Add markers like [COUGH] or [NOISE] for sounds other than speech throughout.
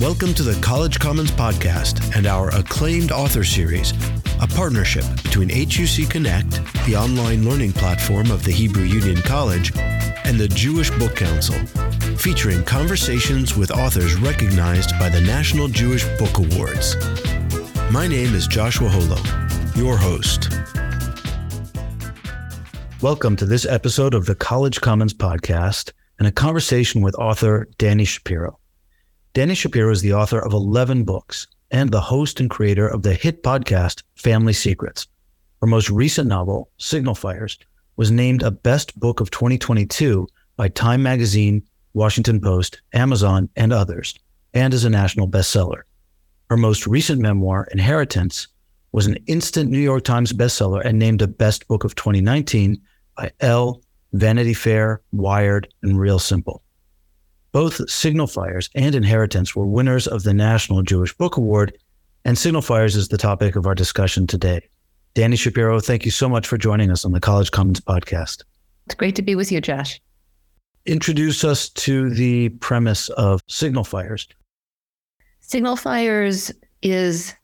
Welcome to the College Commons Podcast and our acclaimed author series, a partnership between HUC Connect, the online learning platform of the Hebrew Union College, and the Jewish Book Council, featuring conversations with authors recognized by the National Jewish Book Awards. My name is Joshua Holo, your host. Welcome to this episode of the College Commons Podcast and a conversation with author Dani Shapiro. Dani Shapiro is the author of 11 books and the host and creator of the hit podcast Family Secrets. Her most recent novel, Signal Fires, was named a best book of 2022 by Time Magazine, Washington Post, Amazon, and others, and is a national bestseller. Her most recent memoir, Inheritance, was an instant New York Times bestseller and named a best book of 2019 by Elle, Vanity Fair, Wired, and Real Simple. Both Signal Fires and Inheritance were winners of the National Jewish Book Award, and Signal Fires is the topic of our discussion today. Dani Shapiro, thank you so much for joining us on the College Commons podcast. It's great to be with you, Josh. Introduce us to the premise of Signal Fires. Signal Fires is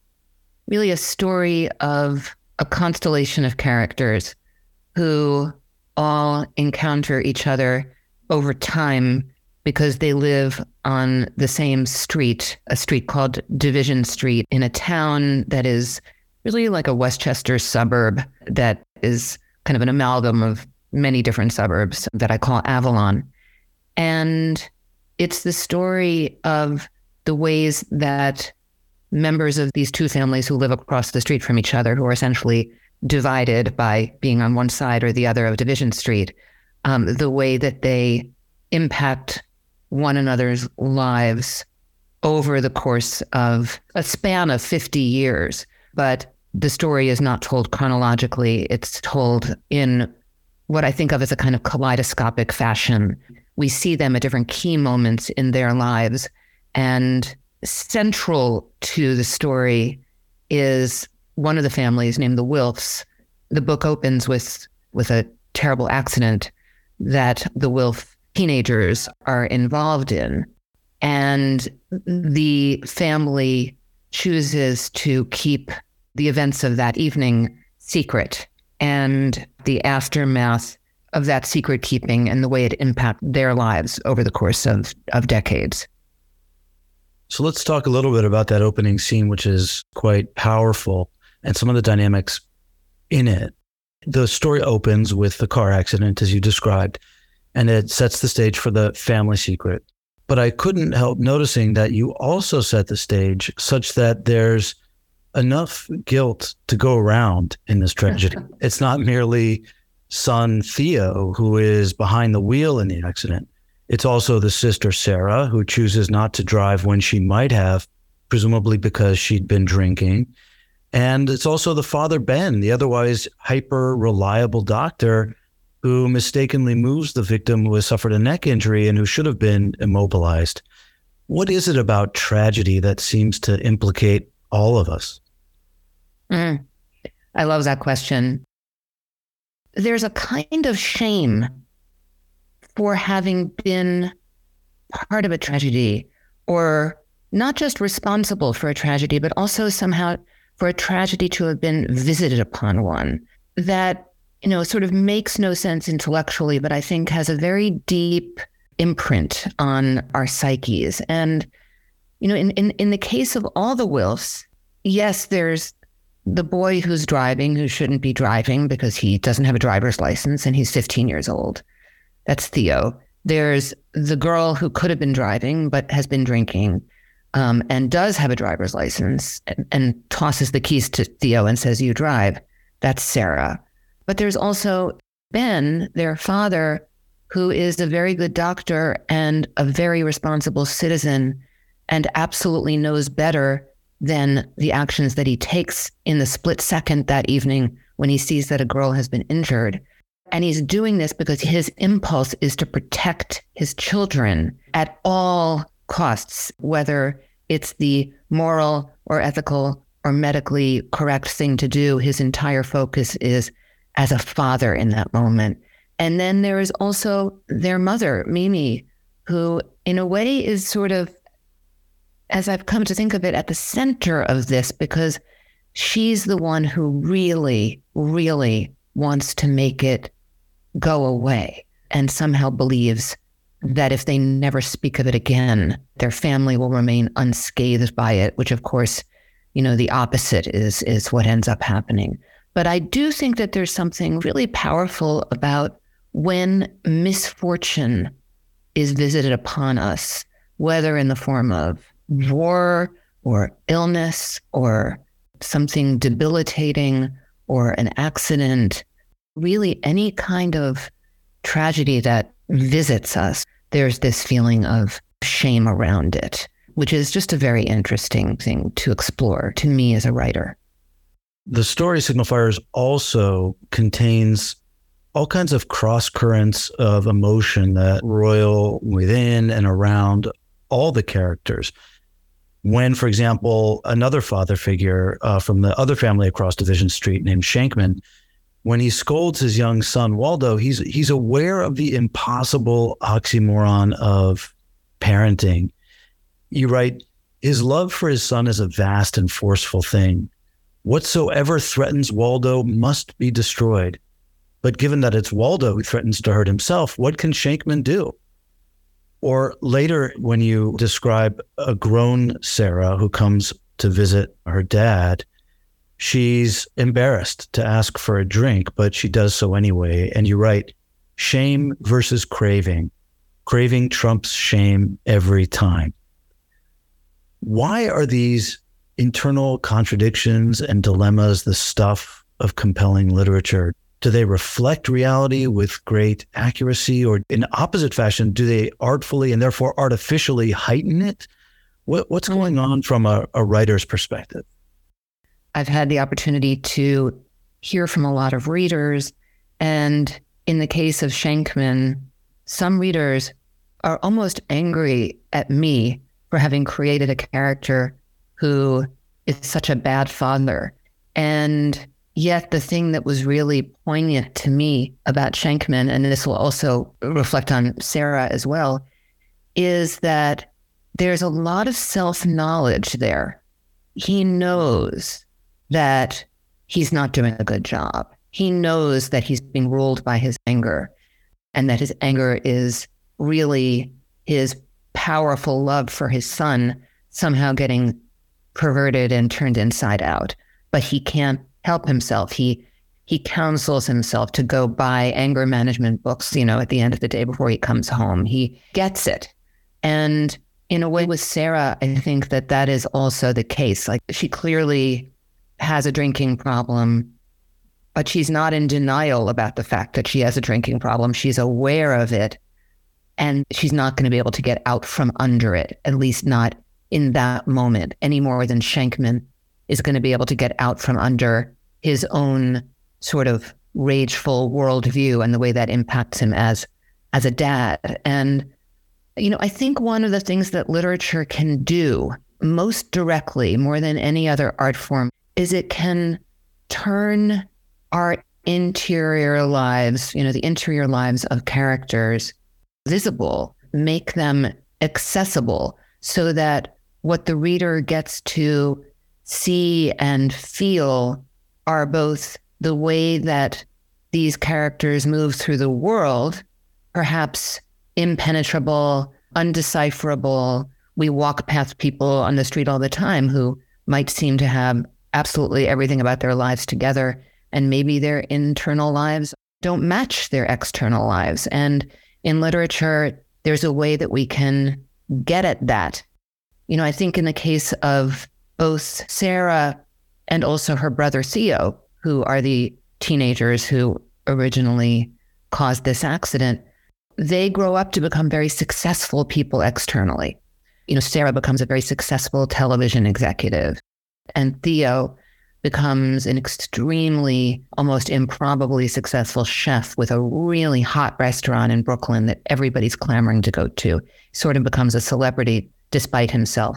really a story of a constellation of characters who all encounter each other over time because they live on the same street, a street called Division Street, in a town that is really like a Westchester suburb that is kind of an amalgam of many different suburbs that I call Avalon. And it's the story of the ways that members of these two families who live across the street from each other, who are essentially divided by being on one side or the other of Division Street, um, the way that they impact one another's lives over the course of a span of 50 years. But the story is not told chronologically, it's told in what I think of as a kind of kaleidoscopic fashion. We see them at different key moments in their lives. And central to the story is one of the families named the Wilfs. The book opens with with a terrible accident that the Wilf teenagers are involved in. And the family chooses to keep the events of that evening secret and the aftermath of that secret keeping and the way it impacted their lives over the course of, of decades. So let's talk a little bit about that opening scene, which is quite powerful, and some of the dynamics in it. The story opens with the car accident, as you described, and it sets the stage for the family secret. But I couldn't help noticing that you also set the stage such that there's enough guilt to go around in this tragedy. [LAUGHS] it's not merely son Theo who is behind the wheel in the accident. It's also the sister Sarah who chooses not to drive when she might have, presumably because she'd been drinking. And it's also the father Ben, the otherwise hyper reliable doctor who mistakenly moves the victim who has suffered a neck injury and who should have been immobilized. What is it about tragedy that seems to implicate all of us? Mm, I love that question. There's a kind of shame for having been part of a tragedy or not just responsible for a tragedy, but also somehow for a tragedy to have been visited upon one that you know, sort of makes no sense intellectually, but I think has a very deep imprint on our psyches. And, you know, in, in, in the case of all the Wilfs, yes, there's the boy who's driving who shouldn't be driving because he doesn't have a driver's license and he's 15 years old. That's Theo. There's the girl who could have been driving but has been drinking um, and does have a driver's license and, and tosses the keys to Theo and says, You drive. That's Sarah. But there's also Ben, their father, who is a very good doctor and a very responsible citizen and absolutely knows better than the actions that he takes in the split second that evening when he sees that a girl has been injured. And he's doing this because his impulse is to protect his children at all costs, whether it's the moral or ethical or medically correct thing to do. His entire focus is as a father in that moment. And then there is also their mother, Mimi, who in a way is sort of as I've come to think of it, at the center of this because she's the one who really, really wants to make it go away and somehow believes that if they never speak of it again, their family will remain unscathed by it, which of course, you know, the opposite is is what ends up happening. But I do think that there's something really powerful about when misfortune is visited upon us, whether in the form of war or illness or something debilitating or an accident, really any kind of tragedy that visits us, there's this feeling of shame around it, which is just a very interesting thing to explore to me as a writer. The story Signal Fires also contains all kinds of cross currents of emotion that roil within and around all the characters. When, for example, another father figure uh, from the other family across Division Street named Shankman, when he scolds his young son Waldo, he's he's aware of the impossible oxymoron of parenting. You write, his love for his son is a vast and forceful thing. Whatsoever threatens Waldo must be destroyed. But given that it's Waldo who threatens to hurt himself, what can Shankman do? Or later, when you describe a grown Sarah who comes to visit her dad, she's embarrassed to ask for a drink, but she does so anyway. And you write, shame versus craving. Craving trumps shame every time. Why are these internal contradictions and dilemmas the stuff of compelling literature? Do they reflect reality with great accuracy, or in opposite fashion, do they artfully and therefore artificially heighten it? What, what's hmm. going on from a, a writer's perspective? I've had the opportunity to hear from a lot of readers. And in the case of Shankman, some readers are almost angry at me for having created a character who is such a bad father. And Yet the thing that was really poignant to me about Shankman, and this will also reflect on Sarah as well, is that there's a lot of self knowledge there. He knows that he's not doing a good job. He knows that he's being ruled by his anger and that his anger is really his powerful love for his son somehow getting perverted and turned inside out. But he can't help himself. He he counsels himself to go buy anger management books, you know, at the end of the day before he comes home. He gets it. And in a way with Sarah, I think that that is also the case. Like she clearly has a drinking problem, but she's not in denial about the fact that she has a drinking problem. She's aware of it and she's not going to be able to get out from under it, at least not in that moment, any more than Shankman is going to be able to get out from under his own sort of rageful worldview and the way that impacts him as as a dad. And you know, I think one of the things that literature can do most directly, more than any other art form, is it can turn our interior lives, you know, the interior lives of characters visible, make them accessible so that what the reader gets to see and feel are both the way that these characters move through the world, perhaps impenetrable, undecipherable. We walk past people on the street all the time who might seem to have absolutely everything about their lives together, and maybe their internal lives don't match their external lives. And in literature, there's a way that we can get at that. You know, I think in the case of both Sarah and also her brother Theo, who are the teenagers who originally caused this accident, they grow up to become very successful people externally. You know, Sarah becomes a very successful television executive, and Theo becomes an extremely, almost improbably successful chef with a really hot restaurant in Brooklyn that everybody's clamoring to go to. Sort of becomes a celebrity despite himself.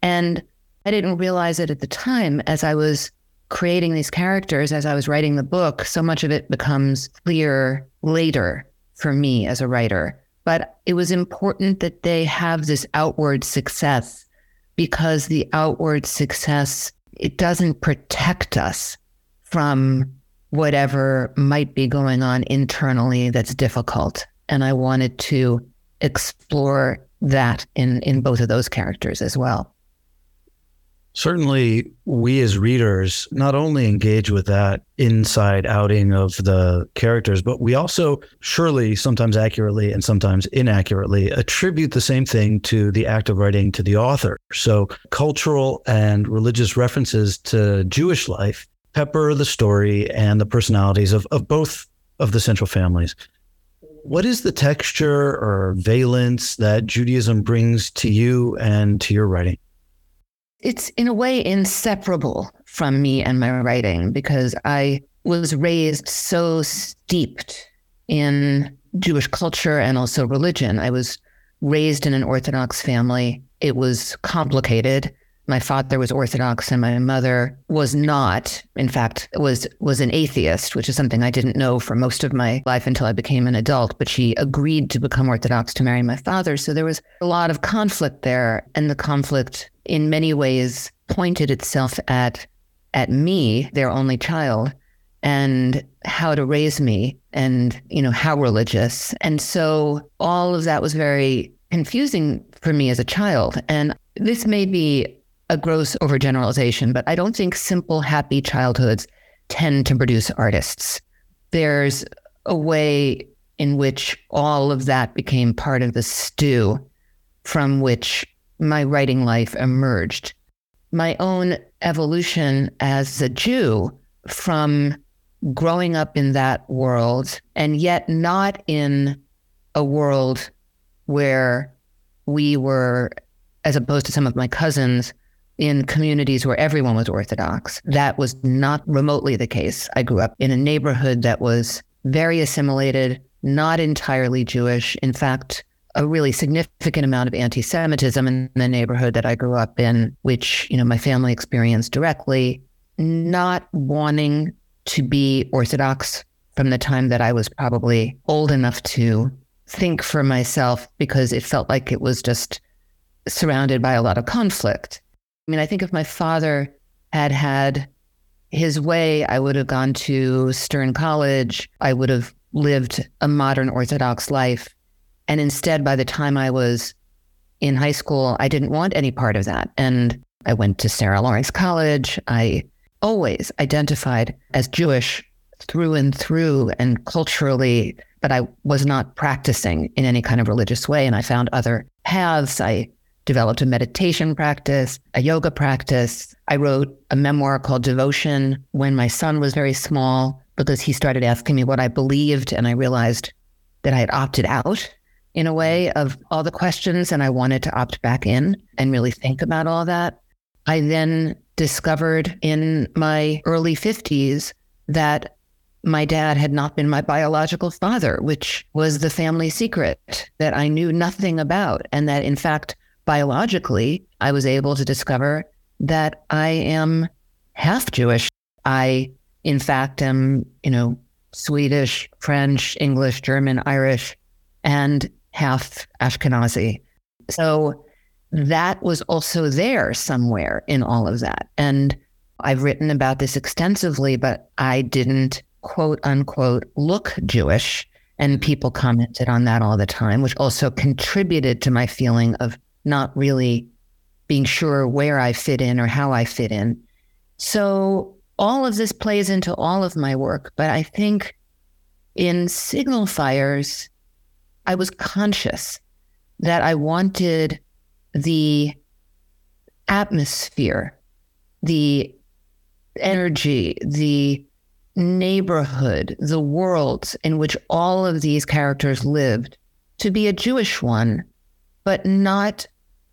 And I didn't realize it at the time as I was creating these characters, as I was writing the book, so much of it becomes clear later for me as a writer. But it was important that they have this outward success because the outward success it doesn't protect us from whatever might be going on internally that's difficult. And I wanted to explore that in, in both of those characters as well. Certainly, we as readers not only engage with that inside outing of the characters, but we also surely sometimes accurately and sometimes inaccurately attribute the same thing to the act of writing to the author. So, cultural and religious references to Jewish life pepper the story and the personalities of, of both of the central families. What is the texture or valence that Judaism brings to you and to your writing? It's in a way inseparable from me and my writing because I was raised so steeped in Jewish culture and also religion. I was raised in an Orthodox family. It was complicated my father was Orthodox and my mother was not. In fact, was was an atheist, which is something I didn't know for most of my life until I became an adult. But she agreed to become Orthodox to marry my father. So there was a lot of conflict there, and the conflict, in many ways, pointed itself at at me, their only child, and how to raise me, and you know how religious. And so all of that was very confusing for me as a child. And this may be a gross overgeneralization, but I don't think simple, happy childhoods tend to produce artists. There's a way in which all of that became part of the stew from which my writing life emerged. My own evolution as a Jew from growing up in that world and yet not in a world where we were, as opposed to some of my cousins, in communities where everyone was Orthodox. That was not remotely the case. I grew up in a neighborhood that was very assimilated, not entirely Jewish. In fact, a really significant amount of anti-Semitism in the neighborhood that I grew up in, which, you know, my family experienced directly, not wanting to be Orthodox from the time that I was probably old enough to think for myself because it felt like it was just surrounded by a lot of conflict. I mean, I think if my father had had his way, I would have gone to Stern College. I would have lived a modern Orthodox life. And instead, by the time I was in high school, I didn't want any part of that. And I went to Sarah Lawrence College. I always identified as Jewish through and through and culturally, but I was not practicing in any kind of religious way. And I found other paths. I developed a meditation practice, a yoga practice. I wrote a memoir called Devotion when my son was very small because he started asking me what I believed. And I realized that I had opted out in a way of all the questions and I wanted to opt back in and really think about all that. I then discovered in my early 50s that my dad had not been my biological father, which was the family secret that I knew nothing about. And that, in fact, biologically, I was able to discover that I am half Jewish. I, in fact, am, you know, Swedish, French, English, German, Irish, and half Ashkenazi. So that was also there somewhere in all of that. And I've written about this extensively, but I didn't quote unquote look Jewish. And people commented on that all the time, which also contributed to my feeling of not really being sure where I fit in or how I fit in. So all of this plays into all of my work, but I think in Signal Fires, I was conscious that I wanted the atmosphere, the energy, the neighborhood, the world in which all of these characters lived to be a Jewish one, but not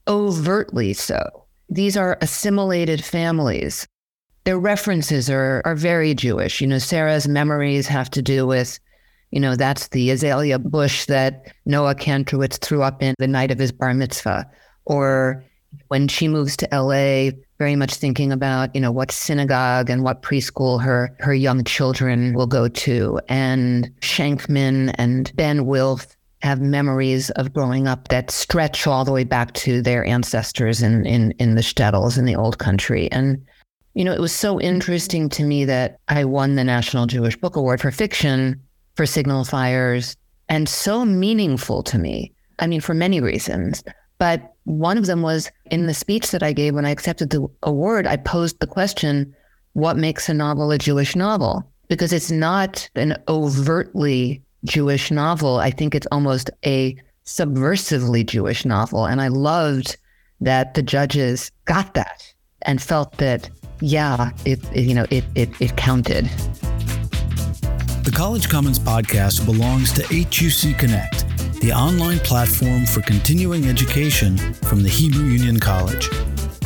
overtly so. These are assimilated families. Their references are, are very Jewish. You know, Sarah's memories have to do with, you know, that's the azalea bush that Noah Kantrowitz threw up in the night of his bar mitzvah. Or when she moves to LA, very much thinking about, you know, what synagogue and what preschool her her young children will go to. And Shankman and Ben Wilf have memories of growing up that stretch all the way back to their ancestors in in in the shtetls in the old country. And you know, it was so interesting to me that I won the National Jewish Book Award for fiction for Signal Fires, and so meaningful to me. I mean, for many reasons. But one of them was in the speech that I gave when I accepted the award, I posed the question what makes a novel a Jewish novel? Because it's not an overtly Jewish novel. I think it's almost a subversively Jewish novel. And I loved that the judges got that and felt that, yeah, it, it you know, it, it, it counted. The College Commons podcast belongs to HUC Connect, the online platform for continuing education from the Hebrew Union College.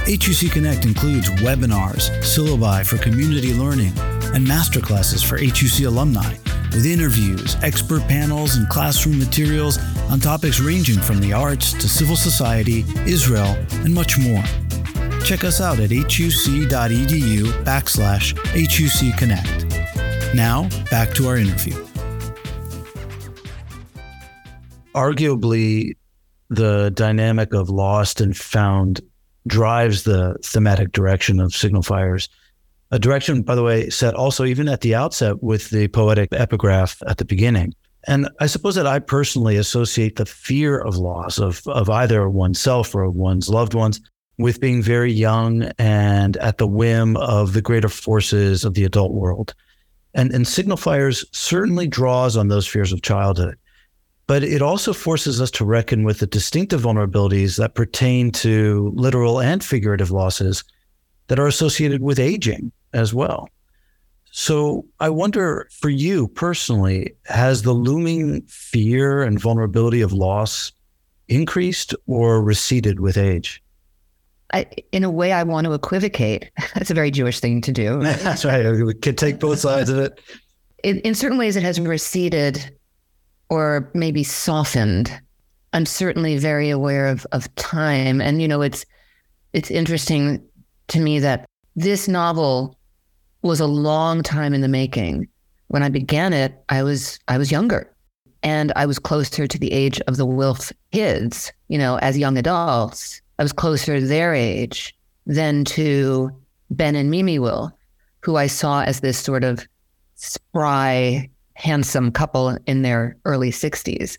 HUC Connect includes webinars, syllabi for community learning, and masterclasses for HUC alumni, with interviews, expert panels, and classroom materials on topics ranging from the arts to civil society, Israel, and much more. Check us out at huc.edu backslash hucconnect. Now, back to our interview. Arguably, the dynamic of lost and found drives the thematic direction of signal fires. A direction, by the way, set also even at the outset with the poetic epigraph at the beginning. And I suppose that I personally associate the fear of loss of, of either oneself or one's loved ones with being very young and at the whim of the greater forces of the adult world. And, and Signal Fires certainly draws on those fears of childhood but it also forces us to reckon with the distinctive vulnerabilities that pertain to literal and figurative losses that are associated with aging as well. So I wonder for you personally, has the looming fear and vulnerability of loss increased or receded with age? I, in a way, I want to equivocate. [LAUGHS] That's a very Jewish thing to do. [LAUGHS] That's right. We can take both sides of it. In, in certain ways, it has receded or maybe softened. I'm certainly very aware of of time, and you know, it's it's interesting to me that this novel was a long time in the making. When I began it, I was I was younger, and I was closer to the age of the Wilf kids. You know, as young adults, I was closer to their age than to Ben and Mimi Wilf, who I saw as this sort of spry handsome couple in their early 60s.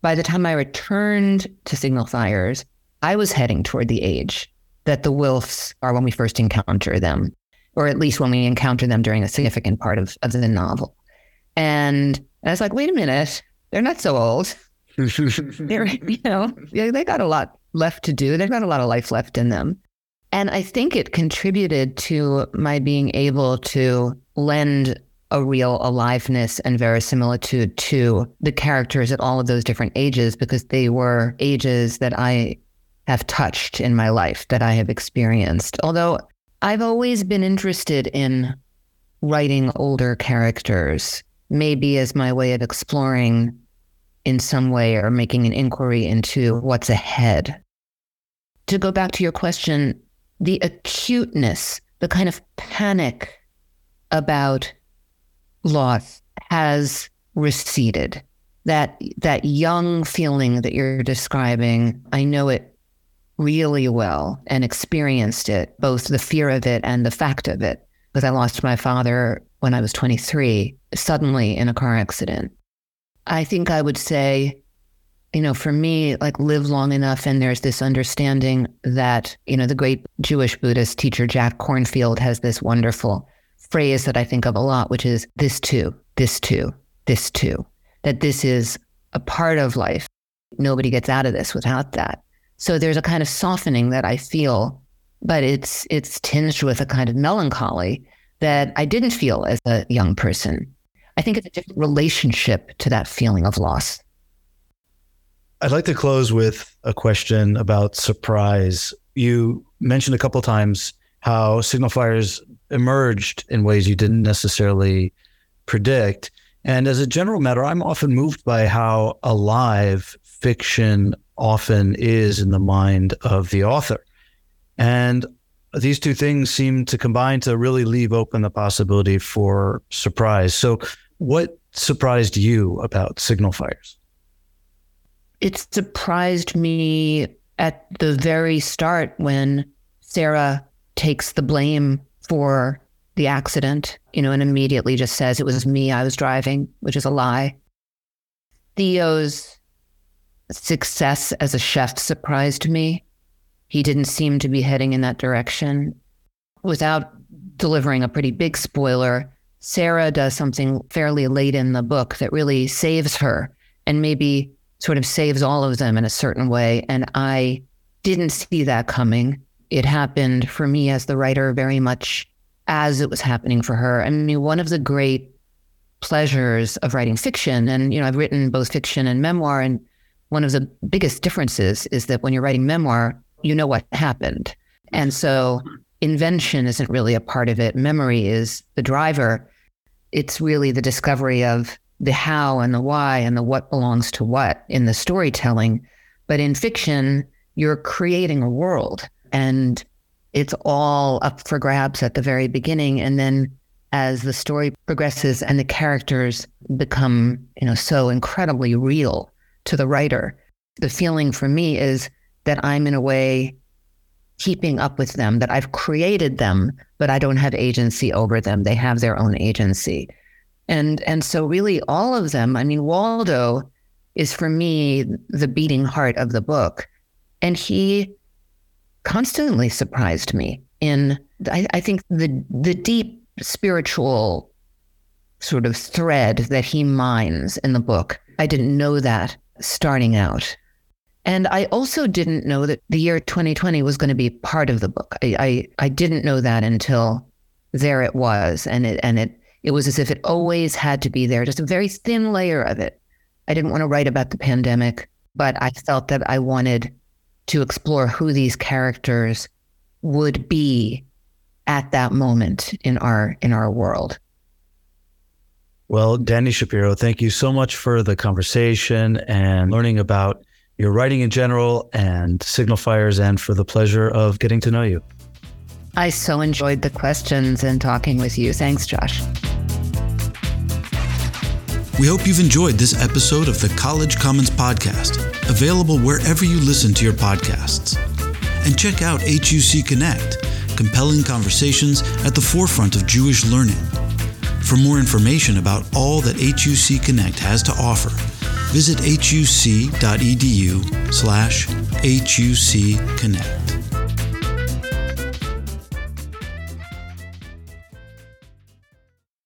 By the time I returned to Signal Fires, I was heading toward the age that the Wilfs are when we first encounter them, or at least when we encounter them during a significant part of, of the novel. And and I was like, wait a minute, they're not so old. [LAUGHS] they're, you know, they got a lot left to do. They've got a lot of life left in them. And I think it contributed to my being able to lend a real aliveness and verisimilitude to the characters at all of those different ages because they were ages that I have touched in my life, that I have experienced. Although I've always been interested in writing older characters, maybe as my way of exploring in some way or making an inquiry into what's ahead. To go back to your question, the acuteness, the kind of panic about loss has receded. That that young feeling that you're describing, I know it really well and experienced it, both the fear of it and the fact of it, because I lost my father when I was 23, suddenly in a car accident. I think I would say, you know, for me, like live long enough, and there's this understanding that, you know, the great Jewish Buddhist teacher Jack Kornfield has this wonderful phrase that I think of a lot, which is this too, this too, this too, that this is a part of life. Nobody gets out of this without that. So there's a kind of softening that I feel, but it's it's tinged with a kind of melancholy that I didn't feel as a young person. I think it's a different relationship to that feeling of loss. I'd like to close with a question about surprise. You mentioned a couple times how signal fires emerged in ways you didn't necessarily predict. And as a general matter, I'm often moved by how alive fiction often is in the mind of the author. And these two things seem to combine to really leave open the possibility for surprise. So, what surprised you about Signal Fires? it surprised me at the very start when Sarah takes the blame for the accident, you know, and immediately just says it was me, I was driving, which is a lie. Theo's success as a chef surprised me. He didn't seem to be heading in that direction. Without delivering a pretty big spoiler, Sarah does something fairly late in the book that really saves her and maybe sort of saves all of them in a certain way. And I didn't see that coming. It happened for me as the writer very much as it was happening for her. I mean, one of the great pleasures of writing fiction, and you know, I've written both fiction and memoir, and one of the biggest differences is that when you're writing memoir, you know what happened. And so invention isn't really a part of it. Memory is the driver. It's really the discovery of the how and the why and the what belongs to what in the storytelling. But in fiction, you're creating a world and it's all up for grabs at the very beginning. And then as the story progresses and the characters become, you know, so incredibly real to the writer, the feeling for me is that I'm in a way keeping up with them, that I've created them, but I don't have agency over them. They have their own agency. And and so really all of them, I mean, Waldo is for me the beating heart of the book. And he constantly surprised me in I, I think the the deep spiritual sort of thread that he mines in the book. I didn't know that starting out. And I also didn't know that the year 2020 was going to be part of the book. I, I, I didn't know that until there it was. And it and it it was as if it always had to be there, just a very thin layer of it. I didn't want to write about the pandemic, but I felt that I wanted to explore who these characters would be at that moment in our in our world. Well, Dani Shapiro, thank you so much for the conversation and learning about your writing in general and Signal Fires and for the pleasure of getting to know you. I so enjoyed the questions and talking with you. Thanks, Josh. We hope you've enjoyed this episode of the College Commons Podcast, available wherever you listen to your podcasts. And check out HUC Connect, compelling conversations at the forefront of Jewish learning. For more information about all that HUC Connect has to offer, visit huc.edu slash hucconnect.